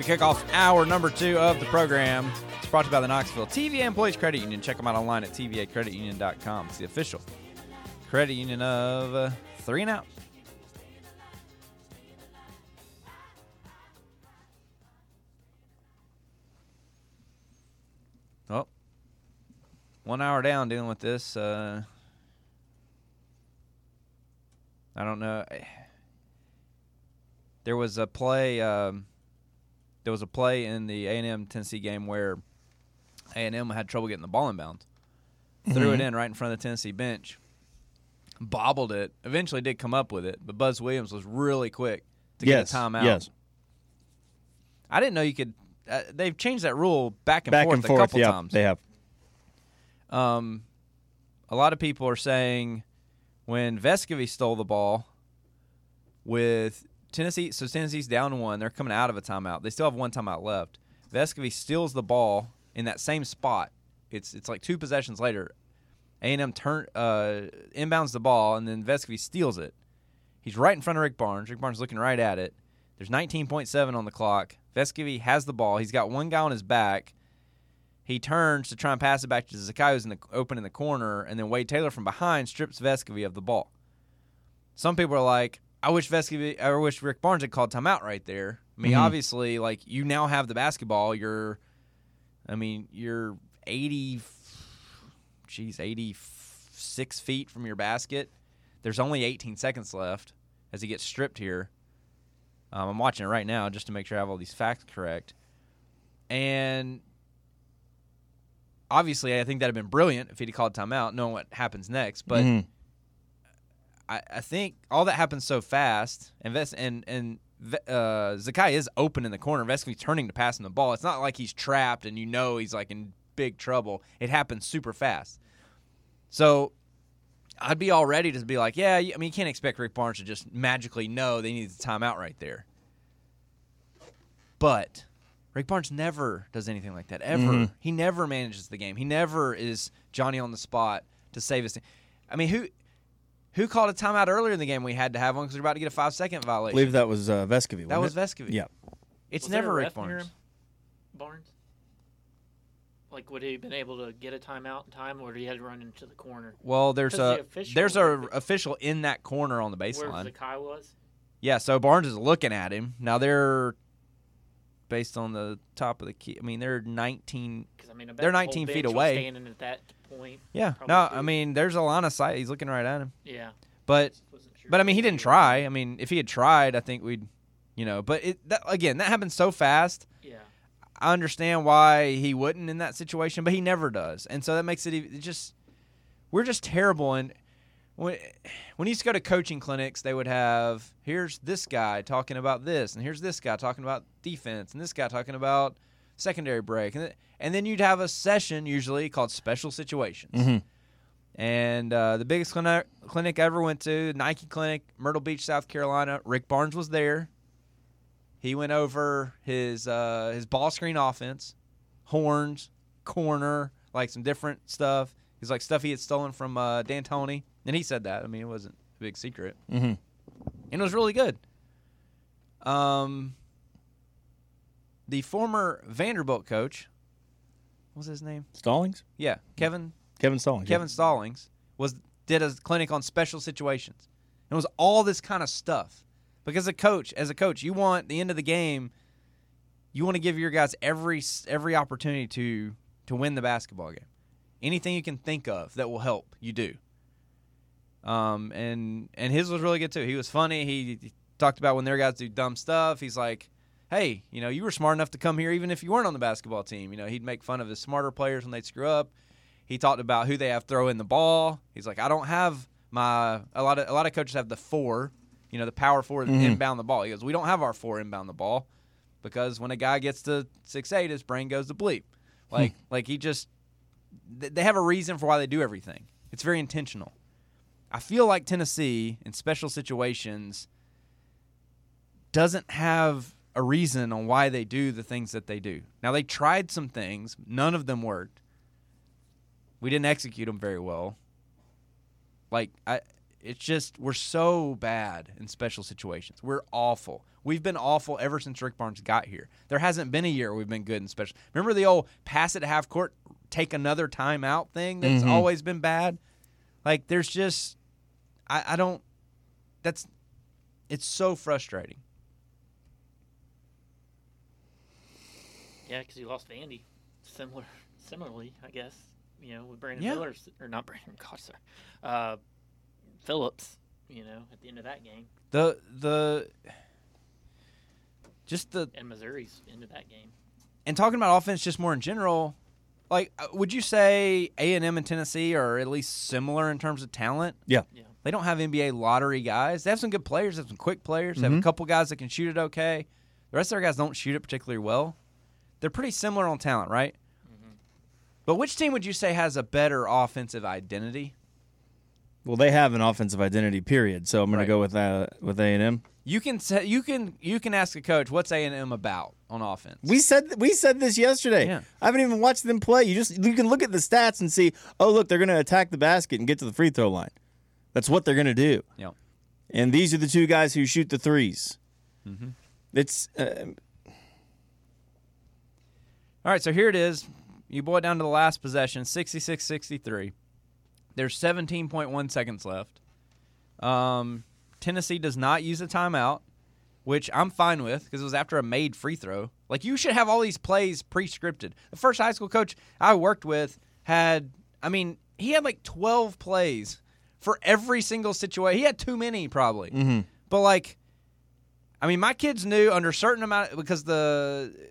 We kick off hour number two of the program. It's brought to you by the Knoxville TVA Employees Credit Union. Check them out online at tvacreditunion.com. It's the official credit union of uh, three and out. Well, one hour down dealing with this. Uh, I don't know. There was a play. Um, there was a play in the A and M Tennessee game where A and M had trouble getting the ball in bounds. Threw it in right in front of the Tennessee bench. Bobbled it. Eventually did come up with it, but Buzz Williams was really quick to yes. get a timeout. Yes. I didn't know you could. Uh, they've changed that rule back and Back forth and forth. a couple yeah, times. they have. Um, a lot of people are saying when Vescovi stole the ball with Tennessee, so Tennessee's down one. They're coming out of a timeout. They still have one timeout left. Vescovi steals the ball in that same spot. It's it's like two possessions later. A and M turn uh, inbounds the ball, and then Vescovi steals it. He's right in front of Rick Barnes. Rick Barnes looking right at it. There's 19.7 on the clock. Vescovi has the ball. He's got one guy on his back. He turns to try and pass it back to Zakai, who's in the open in the corner, and then Wade Taylor from behind strips Vescovi of the ball. Some people are like, I wish Vescovi, I wish Rick Barnes had called timeout right there. I mean, Mhm. obviously, like you now have the basketball. You're, I mean, you're 80, geez, 86 feet from your basket. There's only 18 seconds left as he gets stripped here. Um, I'm watching it right now just to make sure I have all these facts correct. And obviously, I think that'd have been brilliant if he'd called timeout, knowing what happens next. But Mhm. I, I think all that happens so fast, and Ves- and and uh, Zakai is open in the corner. Vescovi turning to pass him the ball. It's not like he's trapped and you know he's like in big trouble. It happens super fast. So I'd be all ready to be like, yeah, I mean, you can't expect Rick Barnes to just magically know they need the timeout right there. But Rick Barnes never does anything like that ever. Mhm. He never manages the game. He never is Johnny on the spot to save his team. I mean, who who called a timeout earlier in the game? We had to have one because we are about to get a five second I violation. believe that was uh, Vescovi. that was wasn't Vescovi. Yeah. It's Was there never a Rick ref near Barnes. him? Barnes? Like, would he have been able to get a timeout in time, or did he had to run into the corner Well, there's a the official- there's a official in that corner on the baseline. where baseline. Zakai was? Yeah, so Barnes is looking at him. Now they're based on the top of the key. I mean, they're 19. Because I mean, They're 19 feet away. Standing at that point. Yeah, Probably no, two. I mean, there's a line of sight. He's looking right at him. Yeah. But sure but I mean, he didn't try. I mean, if he had tried, I think we'd, you know. But it that, again, that happened so fast. Yeah. I understand why he wouldn't in that situation, but he never does, and so that makes it, it just we're just terrible. And when when he used to go to coaching clinics, they would have here's this guy talking about this, and here's this guy talking about defense, and this guy talking about secondary break, and th- and then you'd have a session usually called special situations. Mhm. And uh, the biggest clinic, clinic I ever went to, Nike Clinic, Myrtle Beach, South Carolina. Rick Barnes was there. He went over his uh, his ball screen offense, horns, corner, like some different stuff. He's like stuff he had stolen from uh, D'Antoni, and he said that. I mean, it wasn't a big secret, Mhm. and it was really good. Um, the former Vanderbilt coach, what was his name? Stallings. Yeah, Kevin Kevin Stallings. Kevin Stallings was did a clinic on special situations. And it was all this kind of stuff. Because a coach, as a coach, you want the end of the game, you want to give your guys every every opportunity to to win the basketball game. Anything you can think of that will help, you do. Um, and and his was really good too. He was funny. He, he talked about when their guys do dumb stuff. He's like, "Hey, you know, you were smart enough to come here, even if you weren't on the basketball team." You know, he'd make fun of his smarter players when they'd screw up. He talked about who they have throwing the ball. He's like, I don't have my a lot of a lot of coaches have the four, you know, the power 4 Mhm. inbound the ball. He goes, we don't have our four inbound the ball because when a guy gets to six eight, his brain goes to bleep. Like like he just they have a reason for why they do everything. It's very intentional. I feel like Tennessee in special situations doesn't have a reason on why they do the things that they do. Now they tried some things, none of them worked. We didn't execute them very well. Like I it's just we're so bad in special situations. We're awful. We've been awful ever since Rick Barnes got here. There hasn't been a year we've been good in special. Remember the old pass it half court, take another timeout thing that's Mhm. always been bad. Like there's just, I, I don't. That's, it's so frustrating. Yeah, because you lost Vandy. Similar, similarly, I guess. You know, with Brandon Yeah. Miller or not Brandon. God, sorry. Uh, Phillips. You know, at the end of that game, The the, just the and Missouri's into that game. and talking about offense just more in general, like uh, would you say A and M and Tennessee are at least similar in terms of talent? Yeah. yeah. They don't have NBA lottery guys. They have some good players. They have some quick players. They have a Mhm. couple guys that can shoot it okay. The rest of their guys don't shoot it particularly well. They're pretty similar on talent, right? Mhm. But which team would you say has a better offensive identity? Well, they have an offensive identity, period. So I'm going Right. to go with uh, with A and M. You can say, you can you can ask a coach what's A and M about on offense. We said we said this yesterday. Yeah. I haven't even watched them play. You just you can look at the stats and see, oh look, they're going to attack the basket and get to the free throw line. That's what they're going to do. Yep. And these are the two guys who shoot the 3s Mhm. It's uh, All right, so here it is. You boil it down to the last possession, 66-63. There's 17.1 seconds left. Um, Tennessee does not use a timeout, which I'm fine with because it was after a made free throw. Like you should have all these plays pre-scripted. The first high school coach I worked with had, I mean, he had like 12 plays for every single situation. He had too many probably, mhm. but like, I mean, my kids knew under certain amount because the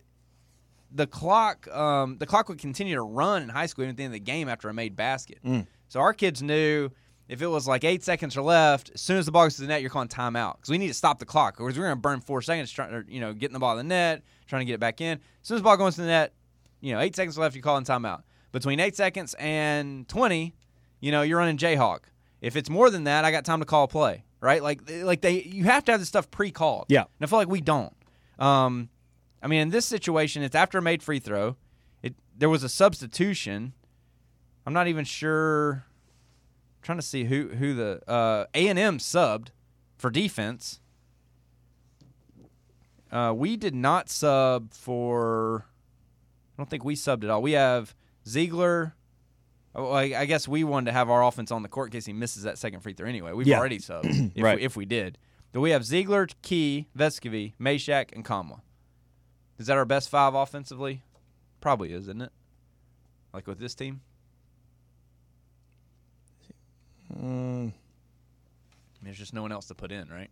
the clock um, the clock would continue to run in high school even at the end of the game after a made basket. Mm. So our kids knew if it was like eight seconds or left, as soon as the ball goes to the net, you're calling timeout because we need to stop the clock. Because we're going to burn four seconds trying, to you know, getting the ball in the net, trying to get it back in. As soon as the ball goes to the net, you know, eight seconds left, you're calling timeout. Between eight seconds and twenty, you know, you're running Jayhawk. If it's more than that, I got time to call a play. Right? Like, like they, you have to have this stuff pre-called. Yeah. And I feel like we don't. Um, I mean, in this situation, it's after a made free throw. It there was a substitution. I'm not even sure. I'm trying to see who who the uh, A and M subbed for defense. Uh, we did not sub for. I don't think we subbed at all. We have Zeigler. Oh, I, I guess we wanted to have our offense on the court in case he misses that second free throw anyway. We've Yeah. already subbed if, Right. we, if we did. But we have Zeigler, Key, Vescovi, Mashack, and Nkamhoua. Is that our best five offensively? Probably is, isn't it? Like with this team? Mm, There's just no one else to put in, right?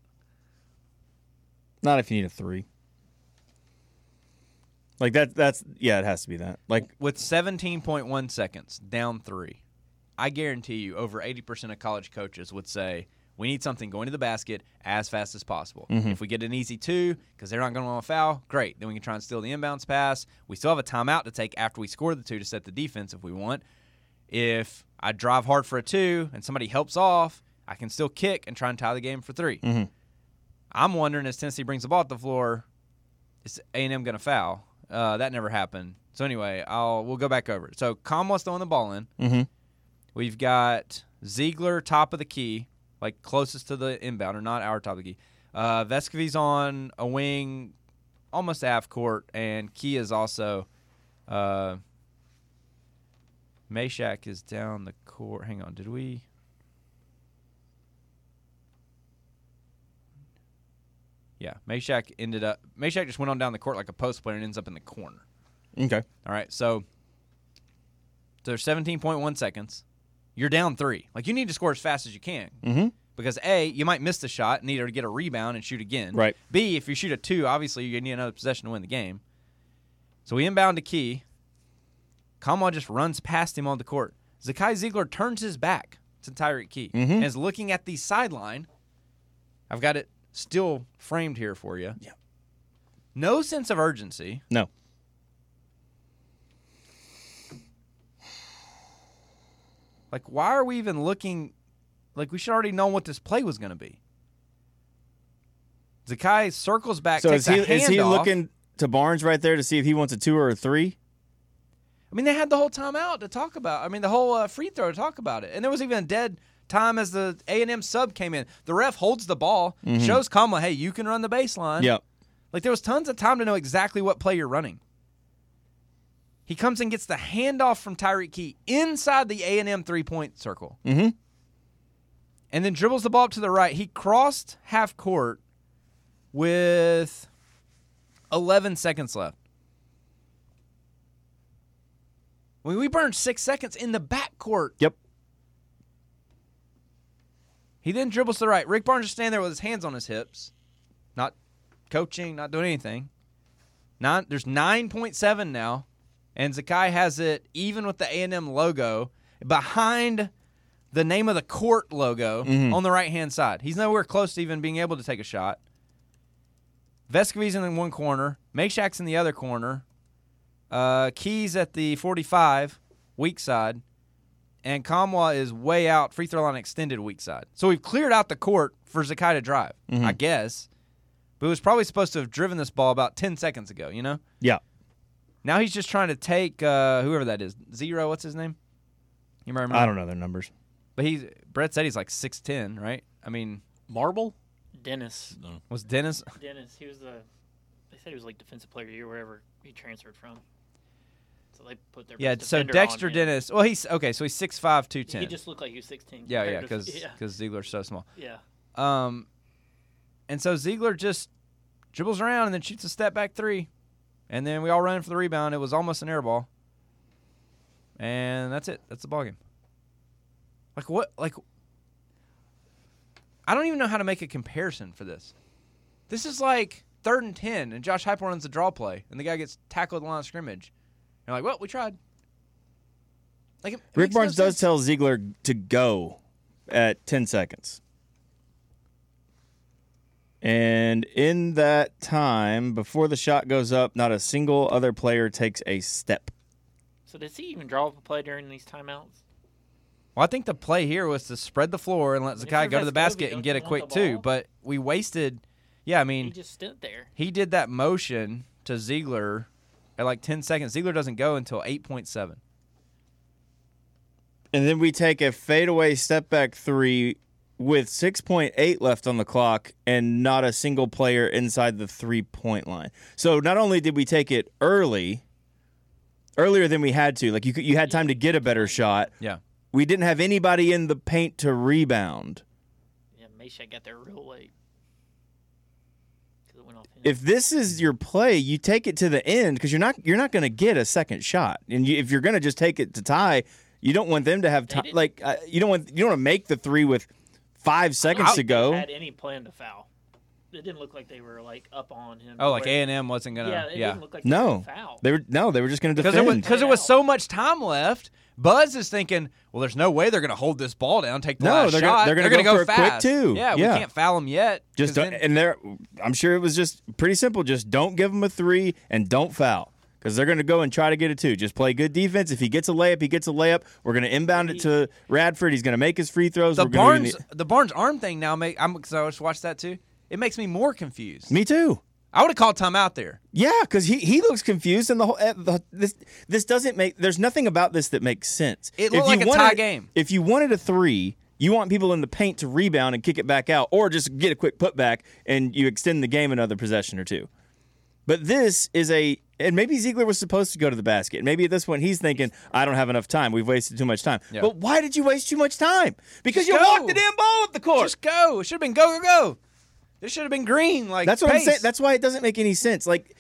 not if you need a three. Like that. That's yeah. It has to be that. Like With 17.1 seconds, down three, I guarantee you over 80% of college coaches would say, we need something going to the basket as fast as possible. Mhm. If we get an easy two, because they're not going to want to foul, great. Then we can try and steal the inbounds pass. We still have a timeout to take after we score the two to set the defense if we want. If I drive hard for a two and somebody helps off, I can still kick and try and tie the game for 3 Mhm. I'm wondering as Tennessee brings the ball at the floor, is A and M going to foul? Uh, that never happened. So anyway, I'll we'll go back over it. So Comwell's throwing the ball in. mm-hmm. We've got Zeigler top of the key, like closest to the inbound, or not our top of the key. Uh, Vescovi's on a wing, almost half court, and Key is also. Uh, Mashack is down the court. Hang on, did we? Yeah, Mashack ended up. Mashack just went on down the court like a post player and ends up in the corner. Okay. All right, so so there's 17.1 seconds. You're down three. Like you need to score as fast as you can Mm-hmm. because a you might miss the shot, and need to get a rebound and shoot again. Right. B if you shoot a two, obviously you need another possession to win the game. So we inbound to Key. Nkamhoua just runs past him on the court. Zakai Zeigler turns his back to Tyreke Key Mhm. and is looking at the sideline. I've got it still framed here for you. Yeah. No sense of urgency. No. Like, why are we even looking? Like, we should already know what this play was going to be. Zakai circles back. So takes is he is he looking to Barnes right there to see if he wants a two or a three? I mean, they had the whole time out to talk about. I mean, the whole uh, free throw to talk about it, and there was even a dead time as the A and M sub came in. The ref holds the ball, Mm-hmm. shows Kamala, hey, you can run the baseline. Yep. Like there was tons of time to know exactly what play you're running. He comes and gets the handoff from Tyreke Key inside the A and M three point circle, Mm-hmm. and then dribbles the ball up to the right. He crossed half court with 11 seconds left. We we burned six seconds in the backcourt. Yep. He then dribbles to the right. Rick Barnes just standing there with his hands on his hips, not coaching, not doing anything. Nine, there's 9.7 now, and Zakai has it even with the A&M logo behind the name of the court logo Mhm. on the right hand side. He's nowhere close to even being able to take a shot. Vescovi's in one corner, Mashack's in the other corner, uh, Keys at the 45, weak side, and Nkamhoua is way out, free throw line extended weak side. So we've cleared out the court for Zakai to drive, I guess. But it was probably supposed to have driven this ball about 10 seconds ago, you know? Yeah. Now he's just trying to take uh, whoever that is. Zero, what's his name? You remember? I don't know their numbers. But he's Brett said he's like 6'10, right? I mean, Marble? Dennis. was Dennis Dennis. He was the. They said he was like defensive player of the year wherever he transferred from. So they put their Yeah, best so Dexter on him. Dennis. Well, he's okay, so he's 6'5, 210. He just looked like he was 16. yeah, yeah, compared to- cuz yeah, cuz Zeigler's so small. yeah. Um, and so Zeigler just dribbles around and then shoots a step back three, and then we all run for the rebound. It was almost an air ball, and that's it. That's the ball game. Like what? Like I don't even know how to make a comparison for this. This is like third and ten, and Josh Heupel runs the draw play, and the guy gets tackled at the line of scrimmage. And like, well, we tried. Like it, it Rick makes no Barnes does tell Zeigler to go at 10 seconds. And in that time, before the shot goes up, not a single other player takes a step. So does he even draw up a play during these timeouts? Well, I think the play here was to spread the floor and let Zakai go to the basket and get you a quick the two, but we wasted. Yeah, I mean, He just stood there. he did that motion to Zeigler at like 10 seconds. Zeigler doesn't go until 8.7. And then we take a fadeaway step back three with 6.8 left on the clock and not a single player inside the three point line. So not only did we take it early, earlier than we had to, like you, you had time to get a better shot, Yeah. we didn't have anybody in the paint to rebound. Yeah, Mashack got there real late. 'Cause it went off. If this is your play, you take it to the end because you're not you're not going to get a second shot. And you, if you're going to just take it to tie, you don't want them to have time. Like uh, you don't want you don't want to make the three with five seconds don't to think they go. Had any plan to foul? It didn't look like they were like up on him. Oh, like A&M wasn't going to. Yeah, it Yeah. didn't look like they No, were foul. they were no, they were just going to Because defend. it, was, cause it was so much time left. Buzz is thinking, well, there's no way they're going to hold this ball down, take the No, last they're gonna- they're gonna gonna go go for a quick fast. two. Yeah, Yeah. we can't foul them yet. just 'cause don't, then- and there, I'm sure it was just pretty simple. Just don't give them a three and don't foul because they're going to go and try to get it too. Just play good defense. If he gets a layup, he gets a layup. We're going to inbound it to Radford. He's going to make his free throws. the We're gonna Barnes, the Barnes arm thing now make. I'm because I just watched that too. It makes me more confused. me too. I would have called time out there. Yeah, because he, he looks confused, and the whole eh, the, this this doesn't make. There's nothing about this that makes sense. It If looked you like a wanted- tie game. If you wanted a three, you want people in the paint to rebound and kick it back out, or just get a quick putback and you extend the game another possession or two. But this is a, and maybe Zeigler was supposed to go to the basket. Maybe at this point he's thinking, I don't have enough time. We've wasted too much time. Yeah. But why did you waste too much time? Because Just you go. walked the damn ball up the court. Just go. It should have been go go go. This should have been green. Like That's what I'm saying. That's why it doesn't make any sense. Like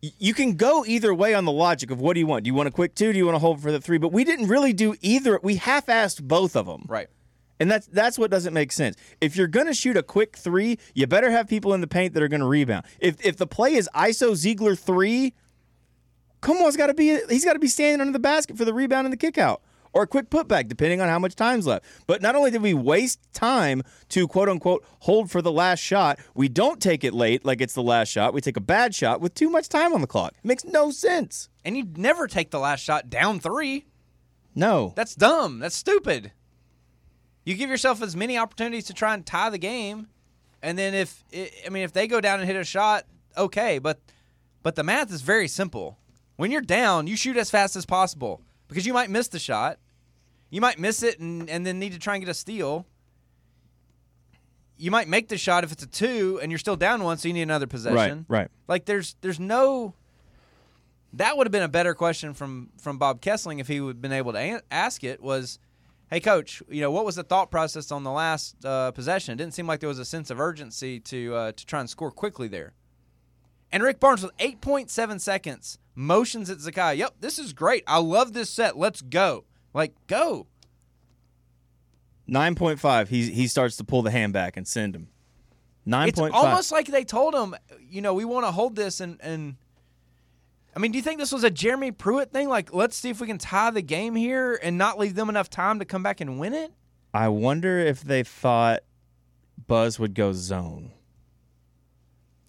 you can go either way on the logic of what do you want? Do you want a quick two? Do you want to hold for the three? But we didn't really do either. We half-assed both of them, right. and that's that's what doesn't make sense. If you're gonna shoot a quick three, you better have people in the paint that are gonna rebound. If if the play is ISO Zeigler three, Kumo's got to be he's got to be standing under the basket for the rebound and the kick out. Or a quick putback, depending on how much time's left. But not only did we waste time to quote unquote hold for the last shot, we don't take it late like it's the last shot. We take a bad shot with too much time on the clock. It makes no sense. And you never take the last shot down three. No. That's dumb. That's stupid. You give yourself as many opportunities to try and tie the game, and then if I mean if they go down and hit a shot, okay. But but the math is very simple. When you're down, you shoot as fast as possible because you might miss the shot. You might miss it and, and then need to try and get a steal. You might make the shot if it's a two and you're still down one, so you need another possession. Right, right. Like there's there's no. That would have been a better question from from Bob Kesling if he would have been able to an- ask it. Was, hey coach, you know what was the thought process on the last uh, possession? It didn't seem like there was a sense of urgency to uh, to try and score quickly there. And Rick Barnes with 8.7 seconds motions at Zakai. Yep, this is great. I love this set. Let's go. Like go. Nine point five. He he starts to pull the hand back and send him. Nine It's point almost like they told him, you know, we want to hold this and and. I mean, do you think this was a Jeremy Pruitt thing? Like, let's see if we can tie the game here and not leave them enough time to come back and win it. I wonder if they thought Buzz would go zone.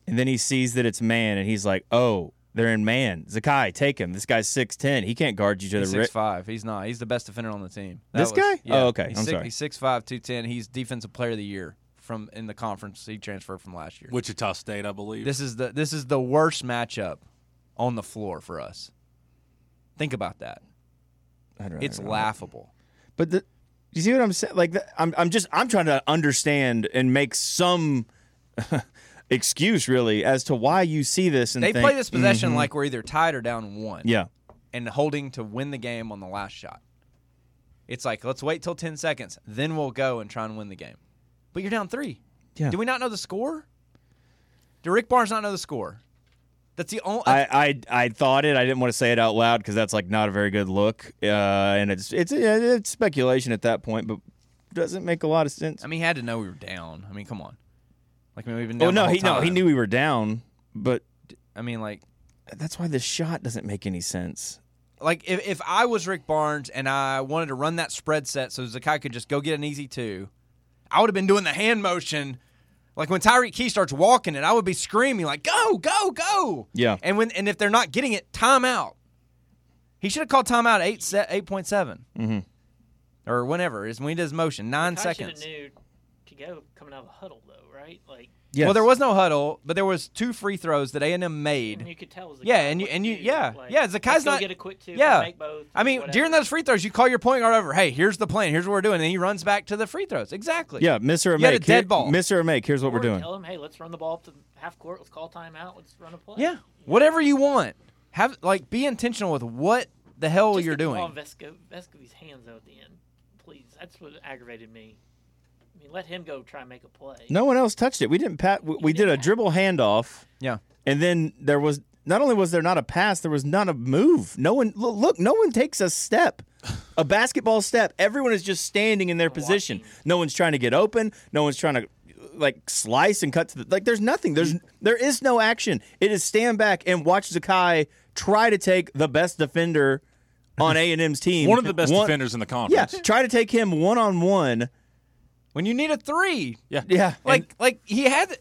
And then he sees that it's man, and he's like, "Oh, they're in man. Zakai, take him. This guy's six ten. He can't guard you to He's the six ri- five. He's not. He's the best defender on the team. That This was- guy? Yeah. Oh, okay. He's I'm six, sorry. He's six five, two ten. He's defensive player of the year from in the conference he transferred from last year. Wichita State, I believe. This is the this is the worst matchup on the floor for us. Think about that. I don't- I It's don't laughable. But the, you see what I'm saying? Like, the, I'm, I'm just, I'm trying to understand and make some excuse really as to why you see this. And They think, play this possession mhm, like we're either tied or down one. yeah, and holding to win the game on the last shot. It's like let's wait till ten seconds, then we'll go and try and win the game. But you're down three. yeah. Do we not know the score? Do Rick Barnes not know the score? That's the only. I, I I thought it. I didn't want to say it out loud because that's like not a very good look. Uh, and it's it's it's speculation at that point, but doesn't make a lot of sense. I mean, he had to know we were down. I mean, come on. Like I mean, we've been oh no, the whole he no he knew we were down, but I mean, like, that's why this shot doesn't make any sense. like if if I was Rick Barnes and I wanted to run that spread set so Zakai could just go get an easy two, I would have been doing the hand motion. Like when Tyreke Key starts walking it, I would be screaming like, "Go, go, go!" Yeah. And when and if they're not getting it, timeout. He should have called timeout eight se- eight point seven, Mhm. or whenever is when he does motion nine Kai shoulda seconds. knew to go coming out of a huddle though, right? Like Yes. Well, there was no huddle, but there was two free throws that A and M and made. you could tell. it was the Yeah, and you- and you- do. yeah, like, yeah, the guy's not- get a quick two. yeah. make both. I mean, whatever. during those free throws, you call your point guard over. Hey, here's the plan. Here's what we're doing. And then he runs back to the free throws. Exactly. yeah, miss or You had a make. dead Here- ball. Miss or make. Here's what Or we're doing. Tell him, hey, let's run the ball up to half court. Let's call timeout. Let's run a play. Yeah. Whatever you want. Have like be intentional with what the hell Just you're get the ball doing. in Vesco, Vescovi's hands though at the end, please. That's what aggravated me. I mean, let him go try and make a play. No one else touched it. We didn't pat. We, we did a dribble handoff, Yeah. and then there was not only was there not a pass, there was not a move. No one look. look no one takes a step, a basketball step. Everyone is just standing in their position. No one's trying to get open. No one's trying to like slice and cut to the like. There's nothing. There's mm-hmm. there is no action. It is stand back and watch Zakai try to take the best defender on A and M's team. One of the best One- defenders in the Yeah, conference. try to take him one on one. When you need a three. Yeah. Yeah, Like like he had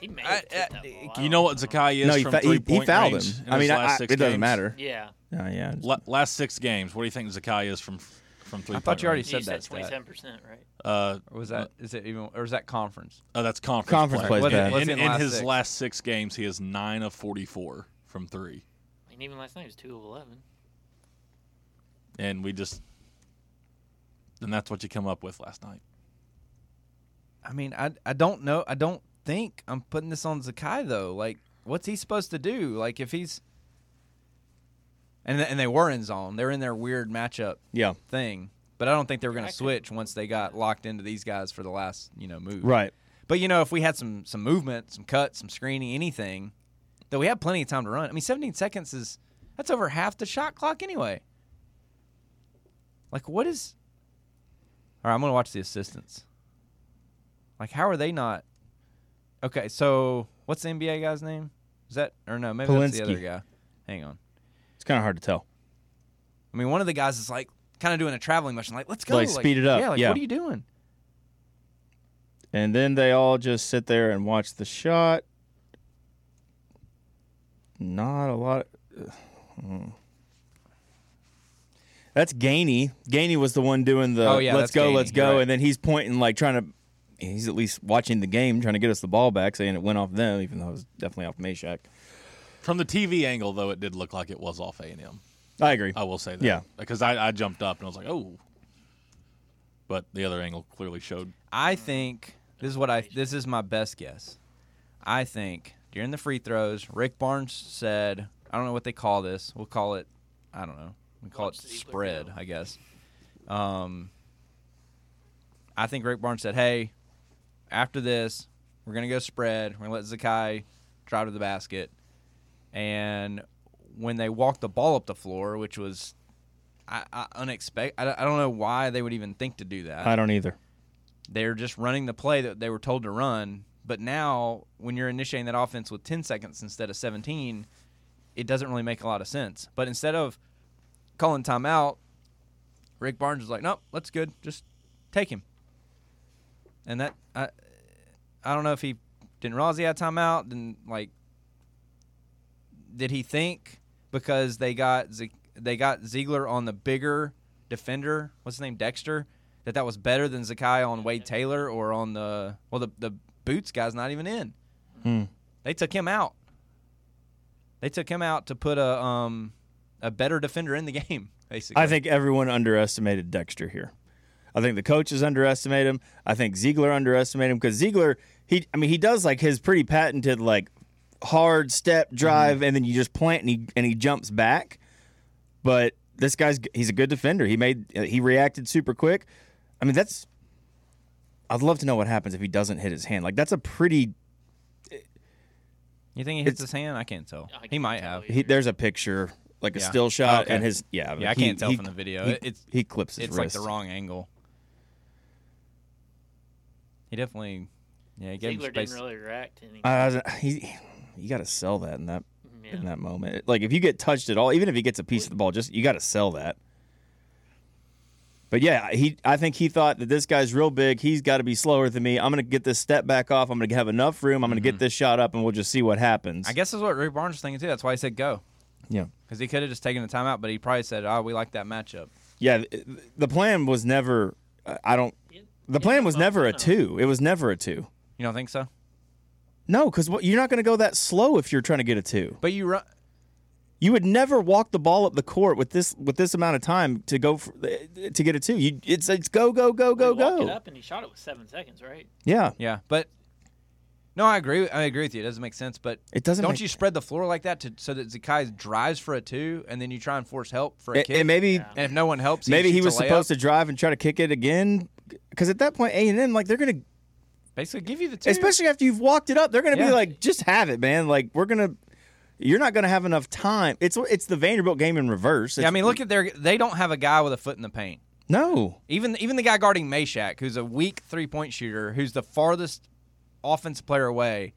He may I- I- I You know what Zakai is no, he, from fa- three he point fouled range him. in I mean, I, last I- six it doesn't games? matter. Yeah. Uh, yeah. La- last six games, what do you think Zakai is from from three? I thought you already You said said that stat. twenty-seven percent, right? Uh, Or was that is it even or is that conference? oh, that's conference. Conference play. plays Was it- bad. was In, in in last his six? last six games, he is nine of forty-four from three, I mean, even last night he was two of eleven. and we just, and that's what you come up with last night. I mean, I I don't know. I don't think I'm putting this on Zakai though. Like, what's he supposed to do? Like, if he's and th- and they were in zone, they're in their weird matchup Yeah. thing. But I don't think they were going to switch once they got locked into these guys for the last you know move. Right. But you know, if we had some some movement, some cuts, some screening, anything, that we had plenty of time to run. I mean, 17 seconds is that's over half the shot clock anyway. Like, what is? All right, I'm gonna watch the assistants. Like, how are they not? Okay, so what's the NBA guy's name? Is that or no? Maybe that's the Polinsky. other guy. Hang on. It's kind of hard to tell. I mean, one of the guys is like kind of doing a traveling motion, like let's go, Like, speed it up, Yeah, like yeah. what are you doing? And then they all just sit there and watch the shot. Not a lot. hmm. That's Gainey. Gainey was the one doing the Oh, yeah, let's that's go, let's go. right. And then he's pointing, like trying to, he's at least watching the game, trying to get us the ball back, saying it went off them, even though it was definitely off Mashack. From the TV angle, though, it did look like it was off A and M. I agree. I will say that. Yeah. because I, I jumped up and I was like, oh, but the other angle clearly showed. I think this is what I this is my best guess. I think during the free throws, Rick Barnes said, I don't know what they call this. We'll call it I don't know. We call Watch it spread. I guess. Um I think Rick Barnes said, "Hey, after this, we're going to go spread. We're going to let Zakai drive to the basket." And when they walked the ball up the floor, which was I, I unexpected, I, don't- I don't know why they would even think to do that I don't either. they're just running the play that they were told to run. But now, when you're initiating that offense with 10 seconds instead of 17, it doesn't really make a lot of sense. But instead of calling timeout, Rick Barnes was like, "Nope, that's good. Just take him." And that I, I don't know if he didn't realize he had timeout. Didn't like. Did he think because they got Ze- they got Zeigler on the bigger defender? What's his name? Dexter. That that was better than Zakai on Wade Taylor or on the well the the Boots guy's not even in. Hmm. They took him out. They took him out to put a um a better defender in the game. Basically, I think everyone underestimated Dexter here. I think the coaches underestimate him. I think Zeigler underestimated him because Zeigler, he, I mean, he does like his pretty patented like hard step mm-hmm. drive, and then you just plant and he and he jumps back. But this guy's he's a good defender. He made he reacted super quick. I mean, that's. I'd love to know what happens if he doesn't hit his hand. Like that's a pretty. You think he hits his hand? I can't tell. I he can't might tell have. He, there's a picture like a still shot, oh, Okay. and his yeah. Yeah, I he- can't tell he- from the video. He, It- it's he clips his it's like the wrong angle. He definitely, yeah, he gave Zeigler him space. didn't really react to anything. I he, you got to sell that in that yeah. in that moment. Like if you get touched at all, even if he gets a piece of the ball, just you got to sell that. But yeah, he I think he thought that this guy's real big. He's got to be slower than me. I'm going to get this step back off. I'm going to have enough room. I'm going to get this shot up, and we'll just see what happens. Mm-hmm. I guess that's what Rick Barnes was thinking too. That's why he said go yeah, because he could have just taken the timeout, but he probably said, "Oh, we like that matchup." yeah. The plan was never. I don't. It- The it plan was was never a two. It was never a two. You don't think so? No, because you're not going to go that slow if you're trying to get a two. But you run. You would never walk the ball up the court with this with this amount of time to go for, to get a two. You it's it's go go go go He walked go. it up and he shot it with seven seconds, right? Yeah, Yeah, but no, I agree. I agree with you. It doesn't make sense. But it doesn't. don't make, you spread the floor like that to so that Zakai drives for a two, and then you try and force help for a And, kick? and maybe Yeah. And if no one helps, maybe he shoots a was supposed to drive and try to kick it again. Because at that point, A and M like they're gonna, basically give you the two. especially after you've walked it up, they're gonna Yeah. be like, just have it, man. Like we're gonna, you're not gonna have enough time. It's it's the Vanderbilt game in reverse. yeah, I mean, look at their. They don't have a guy with a foot in the paint. no. Even even the guy guarding Mashack, who's a weak three point shooter, who's the farthest offensive player away,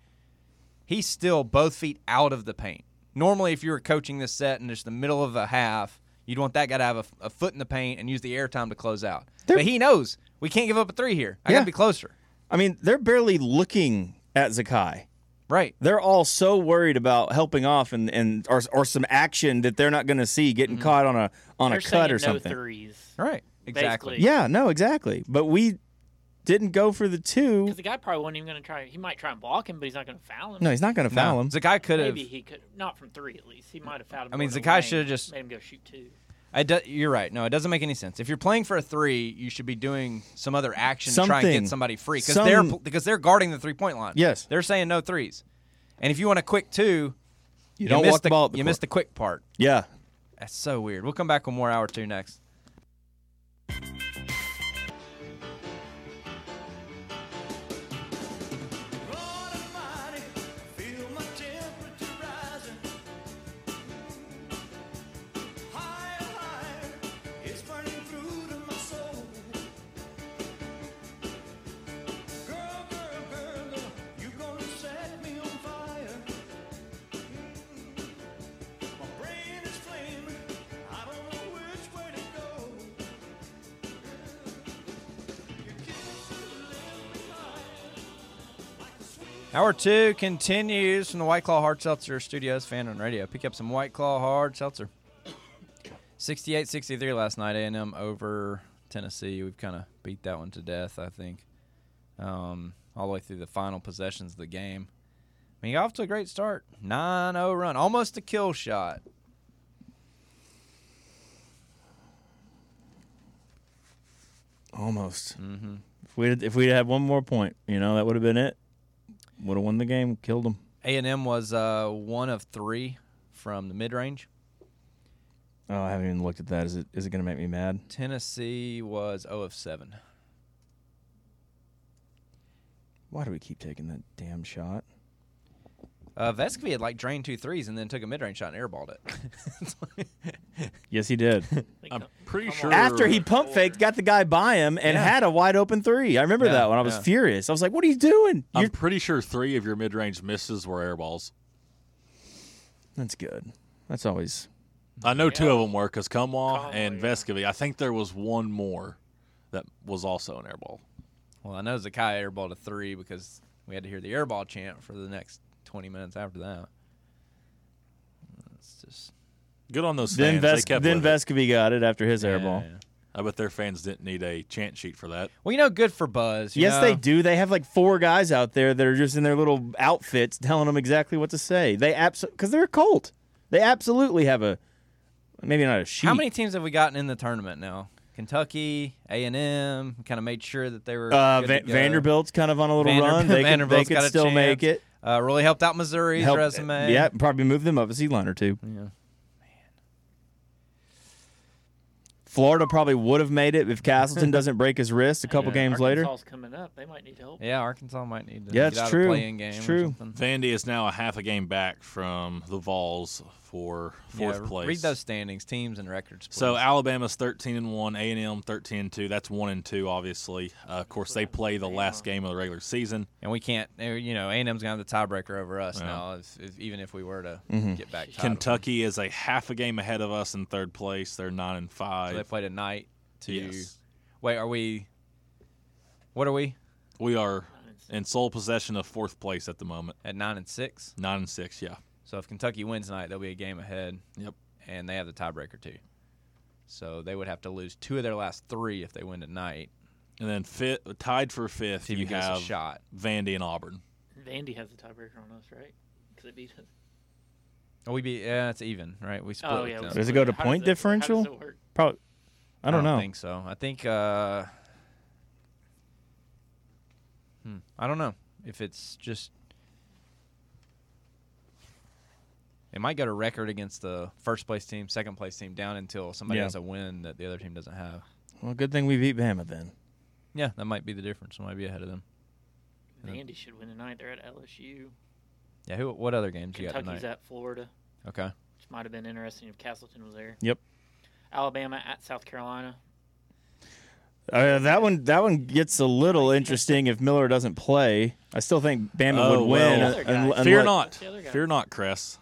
he's still both feet out of the paint. Normally, if you were coaching this set and just the middle of a half, you'd want that guy to have a, a foot in the paint and use the air time to close out. They're- but he knows we can't give up a three here. I Yeah. gotta be closer. I mean, they're barely looking at Zakai. Right. They're all so worried about helping off and, and or, or some action that they're not going to see getting mm-hmm. caught on a on They're a cut or saying something. No threes. Right. Exactly. Basically. Yeah, no, exactly. But we didn't go for the two. Because the guy probably wasn't even going to try. He might try and block him, but he's not going to foul him. No, he's not going to foul No, him. Zakai could have. Maybe he could. Not from three, at least. He might have fouled him. I mean, Zakai should've just- made him go shoot two. I do, you're right. No, it doesn't make any sense. If you're playing for a three, you should be doing some other action to try and get somebody free because Some- they're because they're guarding the three point line. Yes. they're saying no threes, and if you want a quick two, You don't missed walk the ball up the you court. missed the quick part. Yeah. That's so weird. We'll come back with more hour two next. Hour two continues from the White Claw Hard Seltzer Studios fan on radio. Pick up some White Claw Hard Seltzer. 68-63 last night. A&M over Tennessee. We've kind of beat that one to death, I think. Um, all the way through the final possessions of the game. I mean, off to a great start. 9-0 run. Almost a kill shot. Almost. Mm-hmm. If we if we'd had one more point, you know, that would have been it. Would have won the game, killed them. A and M was uh, one of three from the mid range. Oh, I haven't even looked at that. Is it is it going to make me mad? Tennessee was 0 of 7. Why do we keep taking that damn shot? Uh, Vescovi had like drained two threes and then took a mid range shot and airballed it. Yes, he did. I'm pretty come sure- on. After he pump faked, got the guy by him, and Yeah. had a wide open three. I remember Yeah, that one. I was yeah. furious. I was like, "What are you doing?" I'm pretty sure three of your mid-range misses were airballs. That's good. That's always I know two of them were because Nkamhoua Nkamhoua, and yeah. Vescovi. I think there was one more that was also an airball. well, I know Zakai airballed a three because we had to hear the airball chant for the next 20 minutes after that. It's just. Good on those then fans. they Ves- kept then with. Vescovi got it after his air Yeah, ball. yeah. I bet their fans didn't need a chant sheet for that. Well, you know, good for Buzz. you Yes, know? they do. They have like four guys out there that are just in their little outfits telling them exactly what to say. They absolutely because they're a cult. They absolutely have a maybe not a sheet. How many teams have we gotten in the tournament now? Kentucky, A and M, kind of made sure that they were. Uh, good Va- to go. Vanderbilt's kind of on a little Vander- run. They could, they Vanderbilt's could got a still make it. Uh, really helped out Missouri's Help- resume. Yeah, probably move them up a seed line or two. Yeah. Florida probably would have made it if Castleton doesn't break his wrist a couple Yeah, games later. Arkansas's coming up. They might need help. Yeah, Arkansas might need to Yeah, get it's out true. of the game. It's true. Vandy is now a half a game back from the Vols for fourth Yeah, place. Read those standings, teams, and records. So. Alabama's thirteen and one, A and M thirteen and two. That's one and two, obviously. Uh, of course, they play the last game of the regular season. and we can't. uh, You know, A and M's gonna have the tiebreaker over us Yeah. now. If, if, even if we were to Mm-hmm. get back. Kentucky is a half a game ahead of us in third place. They're nine and So five. they play tonight. To Yes. wait, are we? What are we We are in sole possession of fourth place at the moment. at nine and six? Nine and six, yeah. So if Kentucky wins tonight, they'll be a game ahead. Yep. And they have the tiebreaker too. So they would have to lose two of their last three if they win tonight And then fit, tied for fifth, to you have a shot. Vandy and Auburn. Vandy has the tiebreaker on us, right? Because they beat us. Oh, we be yeah, it's even, right? We split. Oh yeah. them. we Does it go to How point does it- How differential? does it work? Probably. I don't know. think so. I think. uh hmm, I don't know if it's just. It might go to record against the first place team, second place team, down until somebody Yeah. has a win that the other team doesn't have. Well, good thing we beat Bama then. Yeah, that might be the difference. We might be ahead of them. Yeah. Should win tonight. They're at LSU. Yeah. Who? What other games you got Kentucky's at Florida, Okay. which might have been interesting if Castleton was there. Yep. Alabama at South Carolina. Uh, that one that one gets a little interesting if Miller doesn't play. I still think Bama Oh, would win. well. The un- Fear unless- not. What's the other guy? Fear not, Chris.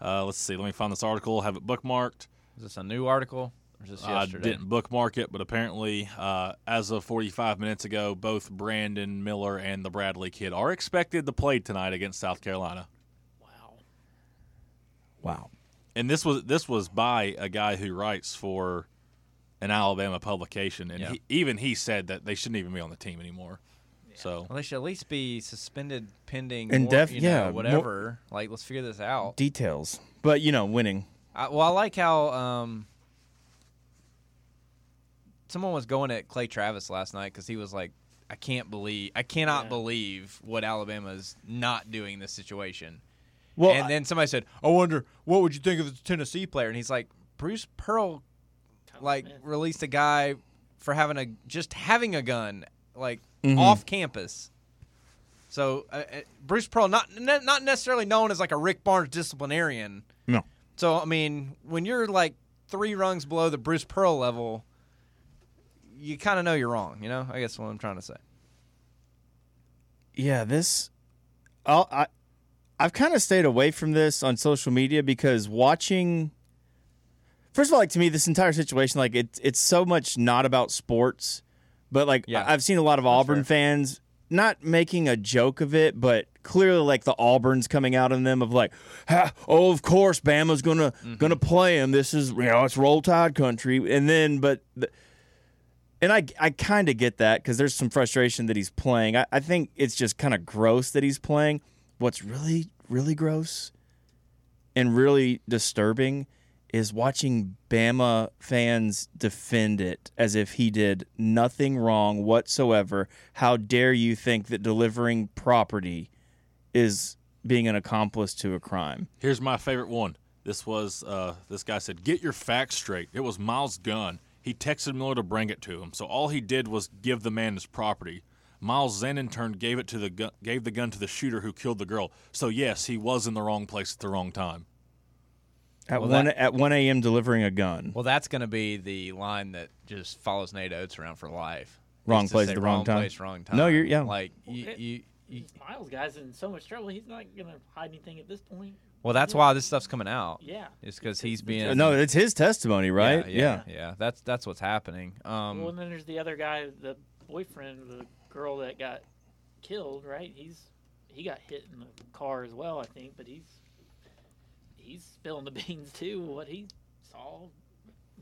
Uh, let's see. Let me find this article. Have it bookmarked. Is this a new article? Or is this I didn't bookmark it, but apparently, uh, as of 45 minutes ago, both Brandon Miller and the Bradley kid are expected to play tonight against South Carolina. Wow. Wow. And this was this was by a guy who writes for an Alabama publication, and Yeah. he, even he said that they shouldn't even be on the team anymore. So Well, they should at least be suspended pending, And more- def- you know, yeah, more- whatever. like, let's figure this out. Details. But you know, winning. I, well, I like how um, someone was going at Clay Travis last night because he was like, "I can't believe, I cannot Yeah. believe what Alabama's not doing in this situation." Well, and then somebody said, "I wonder what would you think of the Tennessee player?" And he's like, "Bruce Pearl, like Smith. released a guy for having a just having a gun, like Mhm. off campus." So uh, uh, Bruce Pearl, not ne- not necessarily known as like a Rick Barnes disciplinarian. no. So I mean, when you're like three rungs below the Bruce Pearl level, you kind of know you're wrong. You know, I guess what I'm trying to say. Yeah, this. I'll, I, I've kind of stayed away from this on social media because watching. First of all, like to me, this entire situation, like it's it's so much not about sports, but like Yeah. I've seen a lot of Auburn fans not making a joke of it, but clearly like the Auburns coming out on them of like, "Ha, oh, of course, Bama's gonna mm-hmm. gonna play him. This is you know it's Roll Tide country, and then but. The, and I, I kind of get that because there's some frustration that he's playing. I, I think it's just kind of gross that he's playing. What's really, really gross and really disturbing is watching Bama fans defend it as if he did nothing wrong whatsoever. How dare you think that delivering property is being an accomplice to a crime? Here's my favorite one. This was uh, this guy said, "Get your facts straight." It was Miles' gun. He texted Miller to bring it to him. So all he did was give the man his property. Miles then in turn gave it to the gu- gave the gun to the shooter who killed the girl. So yes, he was in the wrong place at the wrong time. At Well, one that- at one a.m. delivering a gun. Well, that's going to be the line that just follows Nate Oats around for life. Wrong place say at the wrong time. place, wrong time. No, you're- yeah. Like you, you, you, Miles guy's in so much trouble. He's not gonna hide anything at this point. Well, that's why this stuff's coming out. Yeah. It's because he's being no, it's his testimony, right? Yeah, yeah, yeah. That's that's what's happening. Um, well, and then there's the other guy, the boyfriend of the girl that got killed. Right? He's he got hit in the car as well, I think. But he's he's spilling the beans too. What he saw,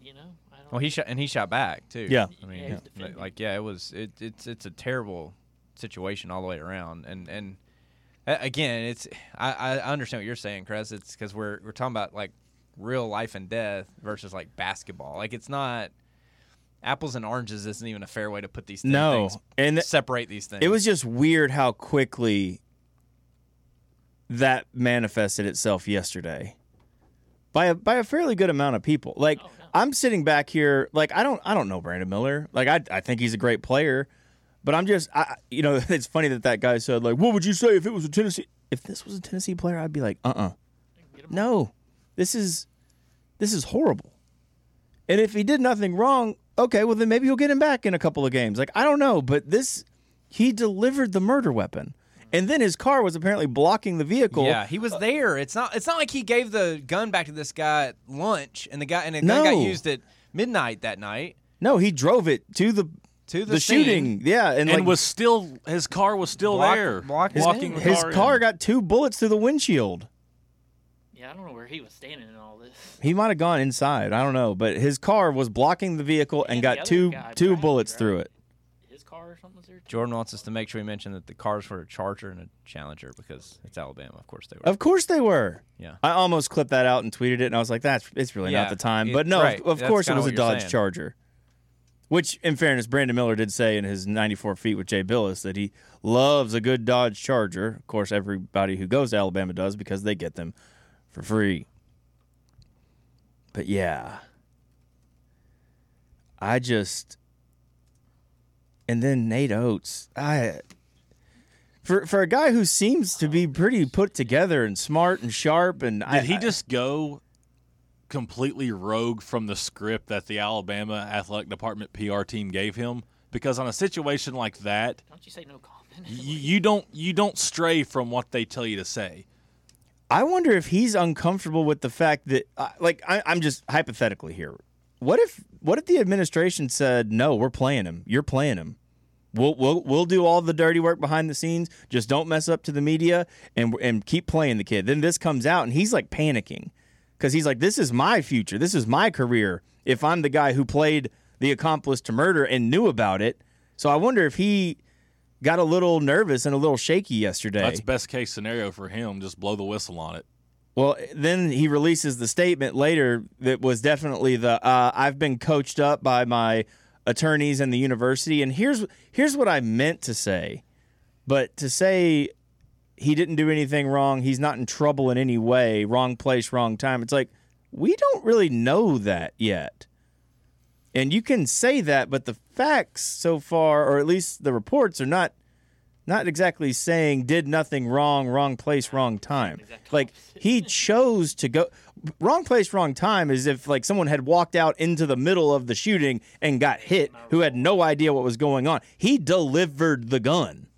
you know. I don't. well, he shot and he shot back too. Yeah. I mean, Yeah, yeah, like yeah, it was it, it's it's a terrible situation all the way around, and and again, it's I, I understand what you're saying, Chris. It's because we're we're talking about like real life and death versus like basketball. Like it's not apples and oranges isn't even a fair way to put these th- No, things and separate these things. It was just weird how quickly that manifested itself yesterday by a by a fairly good amount of people. Like Oh, no. I'm sitting back here, like I don't I don't know Brandon Miller. Like I I think he's a great player, but I'm just I you know it's funny that that guy said like what would you say if it was a Tennessee if this was a Tennessee player I'd be like uh uh Get him no this is this is horrible. And if he did nothing wrong, okay, well then maybe you'll get him back in a couple of games. Like I don't know, but this he delivered the murder weapon. And then his car was apparently blocking the vehicle. Yeah, he was there. It's not. It's not like he gave the gun back to this guy at lunch, and the guy and the gun got used at midnight that night No, he drove it to the to the, the, scene. shooting. Yeah, and, And like was still his car was still Block- there, block his blocking the his car. car got two bullets through the windshield. Yeah, I don't know where he was standing in all this. He might have gone inside. I don't know, but his car was blocking the vehicle and And the got two guy two driving, bullets right? through it. His car or something was there. too? Jordan wants us to make sure we mention that the cars were a Charger and a Challenger because it's Alabama. Of course they were. Of course they were. Yeah. I almost clipped that out and tweeted it, and I was like, "That's it's really Yeah, not the time." But no, right. of, of course it was a Dodge saying. Charger. Which, in fairness, Brandon Miller did say in his 94 feet with Jay Bilas that he loves a good Dodge Charger. Of course, everybody who goes to Alabama does because they get them for free. But yeah, I just and then Nate Oats, I for for a guy who seems to be pretty put together and smart and sharp and I, Did he just go completely rogue from the script that the Alabama athletic department PR team gave him? Because on a situation like that, Don't you say no comment? you, you don't you don't stray from what they tell you to say. I wonder if he's uncomfortable with the fact that, uh, like, I, I'm just hypothetically here. What if, what if the administration said, "No, we're playing him. You're playing him. We'll, we'll, we'll do all the dirty work behind the scenes. Just don't mess up to the media and and keep playing the kid." Then this comes out and he's like panicking because he's like, "This is my future. This is my career. If I'm the guy who played the accomplice to murder and knew about it." So I wonder if he got a little nervous and a little shaky yesterday. That's best case scenario for him. Just blow the whistle on it. Well, then he releases the statement later that was definitely the uh, I've been coached up by my attorneys and the university, and here's here's what I meant to say, but to say he didn't do anything wrong, he's not in trouble in any way, wrong place, wrong time. It's like we don't really know that yet. And you can say that, but the facts so far, or at least the reports, are not not exactly saying did nothing wrong, wrong place, wrong time. Like he chose to go wrong place, wrong time is if like someone had walked out into the middle of the shooting and got hit who had no idea what was going on. He delivered the gun.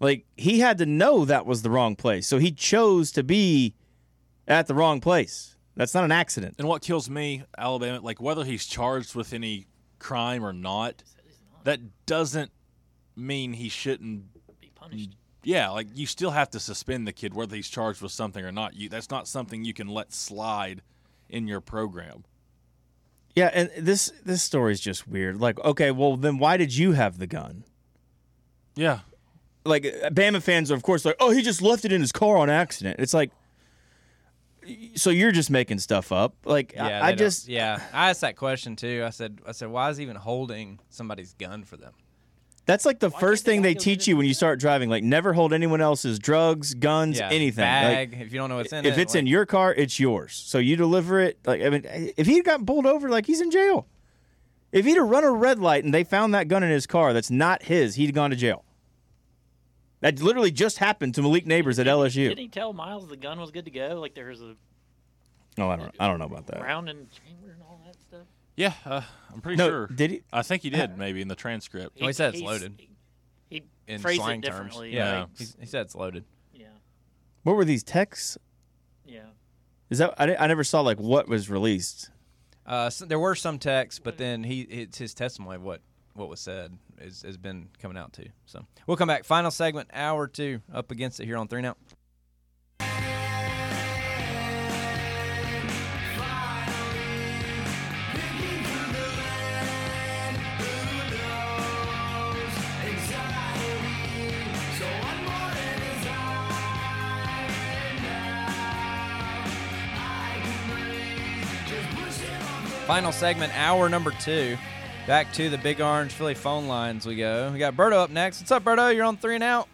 Like he had to know that was the wrong place. So he chose to be at the wrong place. That's not an accident. And what kills me, Alabama, like whether he's charged with any crime or not, that doesn't mean he shouldn't. Be punished. Yeah, like you still have to suspend the kid whether he's charged with something or not. You that's not something you can let slide in your program. Yeah, and this this story is just weird. Like, okay, well then why did you have the gun? Yeah, like Bama fans are of course like, oh, he just left it in his car on accident. It's like so you're just making stuff up. Like Yeah, I, I just yeah. I asked that question too. I said, I said, why is he even holding somebody's gun for them? That's like the Why first thing guy they teach you when you start driving. Like never hold anyone else's drugs, guns, Yeah, anything. Like, Bag. if you don't know what's in if it, it's like- in your car, it's yours. So you deliver it. Like I mean, if he got pulled over, like he's in jail. If he'd have run a red light and they found that gun in his car that's not his, he'd have gone to jail. That literally just happened to Malik Nabers at LSU. Didn't he tell Miles the gun was good to go? Like there was a Oh, I don't. I don't know about that. round and chamber and all that stuff. Yeah, uh, I'm pretty No, sure. did he? I think he did maybe in the transcript. Oh, he said it's loaded. He, he in phrased slang it terms. differently. Yeah, like, He's- he said it's loaded. yeah, What were these texts? yeah. Is that I, I never saw like what was released. Uh, so there were some texts, but then he it's his testimony of what what was said is, has been coming out too. So we'll come back. Final segment, hour two, up against it here on three now. Final segment, hour number two. Back to the Big Orange Philly phone lines we go. We got Berto up next. What's up, Berto? You're on three and out.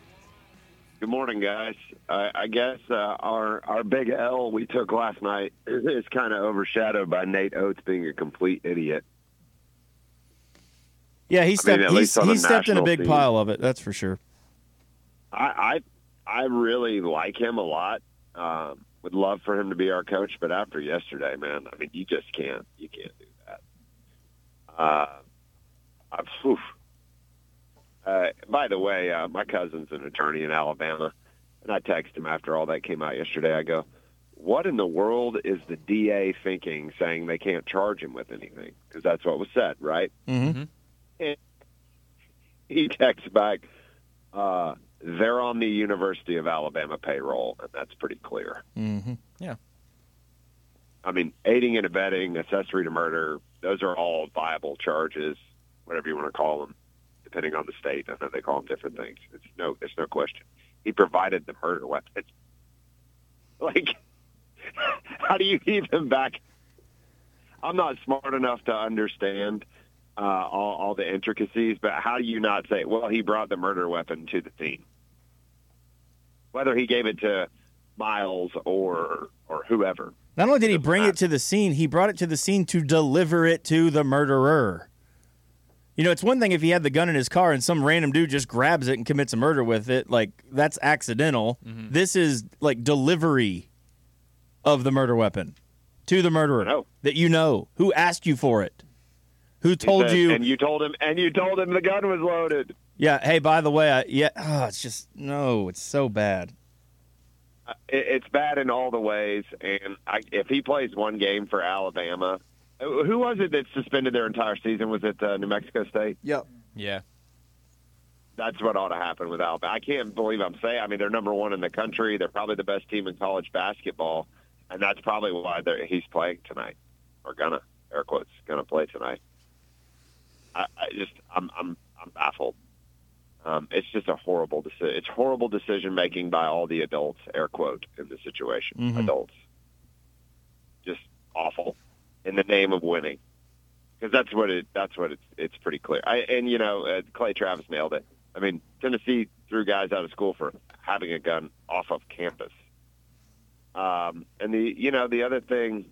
Good morning, guys. I, I guess uh, our our big L we took last night is kind of overshadowed by Nate Oats being a complete idiot. Yeah, he stepped. at he least he stepped in a big scene. pile of it. That's for sure. I I, I really like him a lot. Um, would love for him to be our coach, but after yesterday, man, I mean, you just can't you can't do that. Uh, I've, oof. Uh, by the way, uh, my cousin's an attorney in Alabama, and I texted him after all that came out yesterday. I go, "What in the world is the DA thinking, saying they can't charge him with anything? Because that's what was said, right?" Mhm. He texts back, uh, "They're on the University of Alabama payroll, and that's pretty clear." Mm-hmm. Yeah. I mean, aiding and abetting, accessory to murder, those are all viable charges, whatever you want to call them, depending on the state. I know they call them different things. It's no, there's no question. He provided the murder weapon. Like, how do you even back? I'm not smart enough to understand uh, all, all the intricacies, but how do you not say, well, he brought the murder weapon to the scene? Whether he gave it to Miles or or whoever. Not only did he bring it to the scene, he brought it to the scene to deliver it to the murderer. You know, it's one thing if he had the gun in his car and some random dude just grabs it and commits a murder with it. Like, that's accidental. Mm-hmm. This is like delivery of the murder weapon to the murderer I know. that you know. Who asked you for it? Who told said- you? and you told him, and you told him the gun was loaded. Yeah, hey, by the way, I, yeah, oh, it's just, no, it's so bad. Uh, it's bad in all the ways, and I, if he plays one game for Alabama, who who was it that suspended their entire season? Was it uh, New Mexico State? Yep. Yeah. That's what ought to happen with Alabama. I can't believe I'm saying. I mean, they're number one in the country. They're probably the best team in college basketball, and that's probably why he's playing tonight, or gonna air quotes gonna play tonight. I, I just I'm I'm I'm baffled. Um, it's just a horrible decision. It's horrible decision making by all the adults, air quote, in the situation. Mhm. Adults, just awful, in the name of winning, because that's what it. That's what it's. It's pretty clear. I, and you know, uh, Clay Travis nailed it. I mean, Tennessee threw guys out of school for having a gun off of campus. Um, and the you know the other thing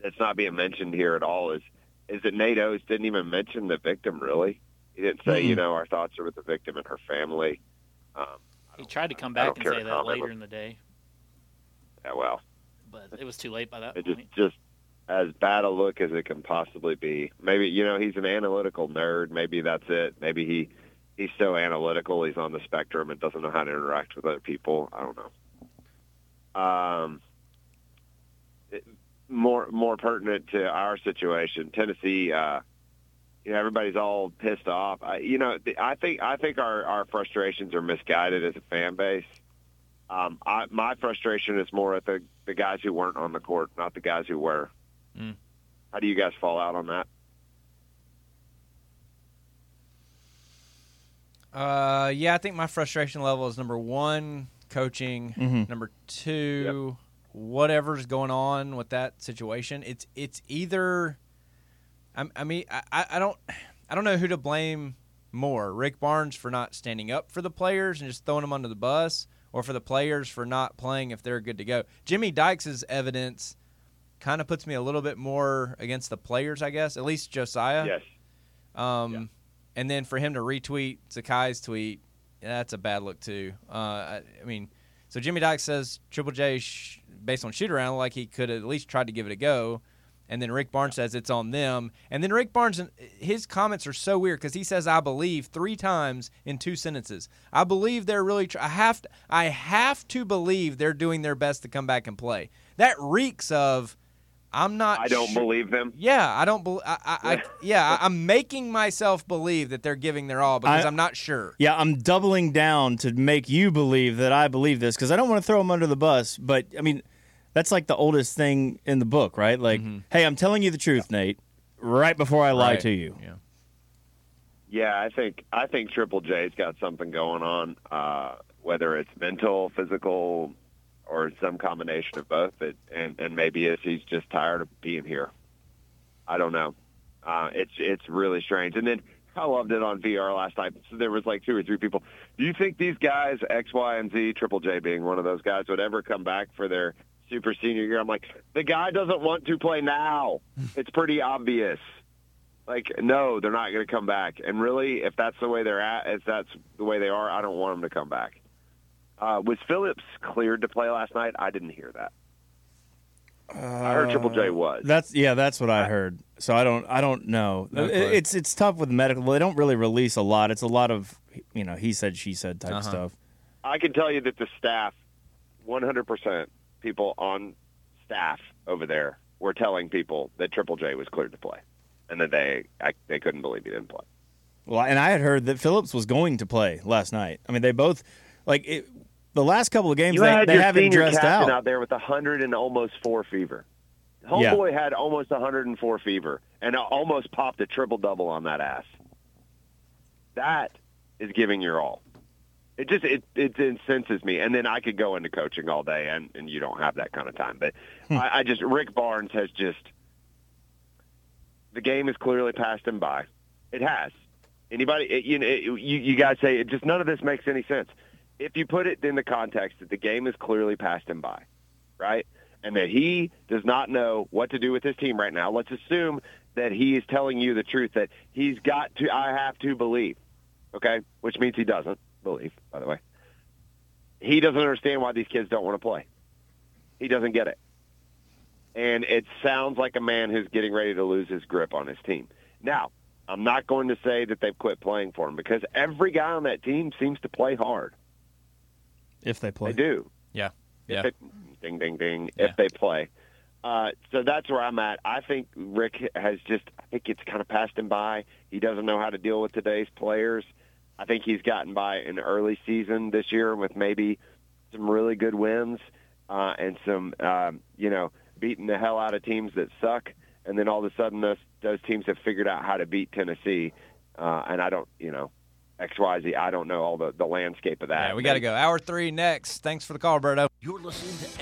that's not being mentioned here at all is is that Nate Oats didn't even mention the victim. Really, he didn't say Mm-mm. you know our thoughts are with the victim and her family. Um, He tried to come back and say that later on- in the day, yeah, well, but it was too late by that it just point. just as bad a look as it can possibly be. Maybe you know he's an analytical nerd. Maybe that's it. Maybe he he's so analytical he's on the spectrum and doesn't know how to interact with other people. I don't know. Um, it- more more pertinent to our situation, Tennessee. Uh, you know, everybody's all pissed off. I, you know, the, I think I think our our frustrations are misguided as a fan base. Um, I, my frustration is more at the the guys who weren't on the court, not the guys who were. Mm. How do you guys fall out on that? Uh, yeah, I think my frustration level is number one, coaching. Mhm. Number two, whatever's going on with that situation, it's it's either. I, I mean, I- I, don't I don't know who to blame more: Rick Barnes for not standing up for the players and just throwing them under the bus, or for the players for not playing if they're good to go. Jimmy Dykes' evidence kind of puts me a little bit more against the players, I guess. At least Josiah. Yes. Um, and then for him to retweet Zakai's tweet, that's a bad look too. Uh, I, I mean, so Jimmy Dykes says Triple J, sh- based on shoot around, like he could at least tried to give it a go. And then Rick Barnes says it's on them. And then Rick Barnes, his comments are so weird because he says "I believe" three times in two sentences. I believe they're really. Tr- I have to. I have to believe they're doing their best to come back and play. That reeks of. I'm not. I don't sure- believe them. yeah, I don't believe. I, I, I, yeah, I- I'm making myself believe that they're giving their all because I- I'm not sure. Yeah, I'm doubling down to make you believe that I believe this because I don't want to throw them under the bus. But I mean, that's like the oldest thing in the book, right? Like, hey, I'm telling you the truth, Nate, right before I lie Right. to you. Yeah. Yeah, I think I think Triple J's got something going on, uh, whether it's mental, physical, or some combination of both. It, and and maybe it's he's just tired of being here. I don't know. Uh, it's it's really strange. And then I loved it on VR last night. So there was like two or three people. Do you think these guys X, Y, and Z, Triple J being one of those guys, would ever come back for their super senior year? I'm like, the guy doesn't want to play now. it's pretty obvious. Like, no, they're not going to come back. And really, if that's the way they're at, if that's the way they are, I don't want them to come back. Uh, was Phillips cleared to play last night? I didn't hear that. I heard Triple J was. That's yeah, that's what I heard. So I don't I don't know. No It- it's it's tough with medical. They don't really release a lot. It's a lot of you know he said she said type Uh-huh. stuff. I can tell you that the staff, 100% people on staff over there were telling people that Triple J was cleared to play, and that they I, they couldn't believe he didn't play. Well, and I had heard that Phillips was going to play last night. I mean, they both like it, the last couple of games You they, had they your haven't dressed out. out. there with a 100 and almost four fever. Yeah. Homeboy had almost 104 fever and almost popped a triple double on that ass. That is giving your all. It just it it incenses me, and then I could go into coaching all day, and and you don't have that kind of time. But Hmm. I, I just Rick Barnes has just the game has clearly passed him by. It has. Anybody, it, you know, it, you you guys say it just none of this makes any sense. If you put it in the context that the game has clearly passed him by, right, and that he does not know what to do with his team right now, let's assume that he is telling you the truth that he's got to. I have to believe, okay, which means he doesn't believe. By the way, he doesn't understand why these kids don't want to play. He doesn't get it and it sounds like a man who's getting ready to lose his grip on his team. Now, I'm not going to say that they've quit playing for him because every guy on that team seems to play hard. if they play. They do. Yeah. Yeah. it- ding, ding, ding. Yeah. If they play. Uh, so that's where I'm at. I think Rick has just, I think it's kind of passed him by. He doesn't know how to deal with today's players. I think he's gotten by an early season this year with maybe some really good wins uh, and some, um, you know, beating the hell out of teams that suck. And then all of a sudden, those, those teams have figured out how to beat Tennessee. Uh, and I don't, you know, X, Y, Z. I don't know all the, the landscape of that. Yeah, we got to go. Hour three next. Thanks for the call, Berto. You're listening to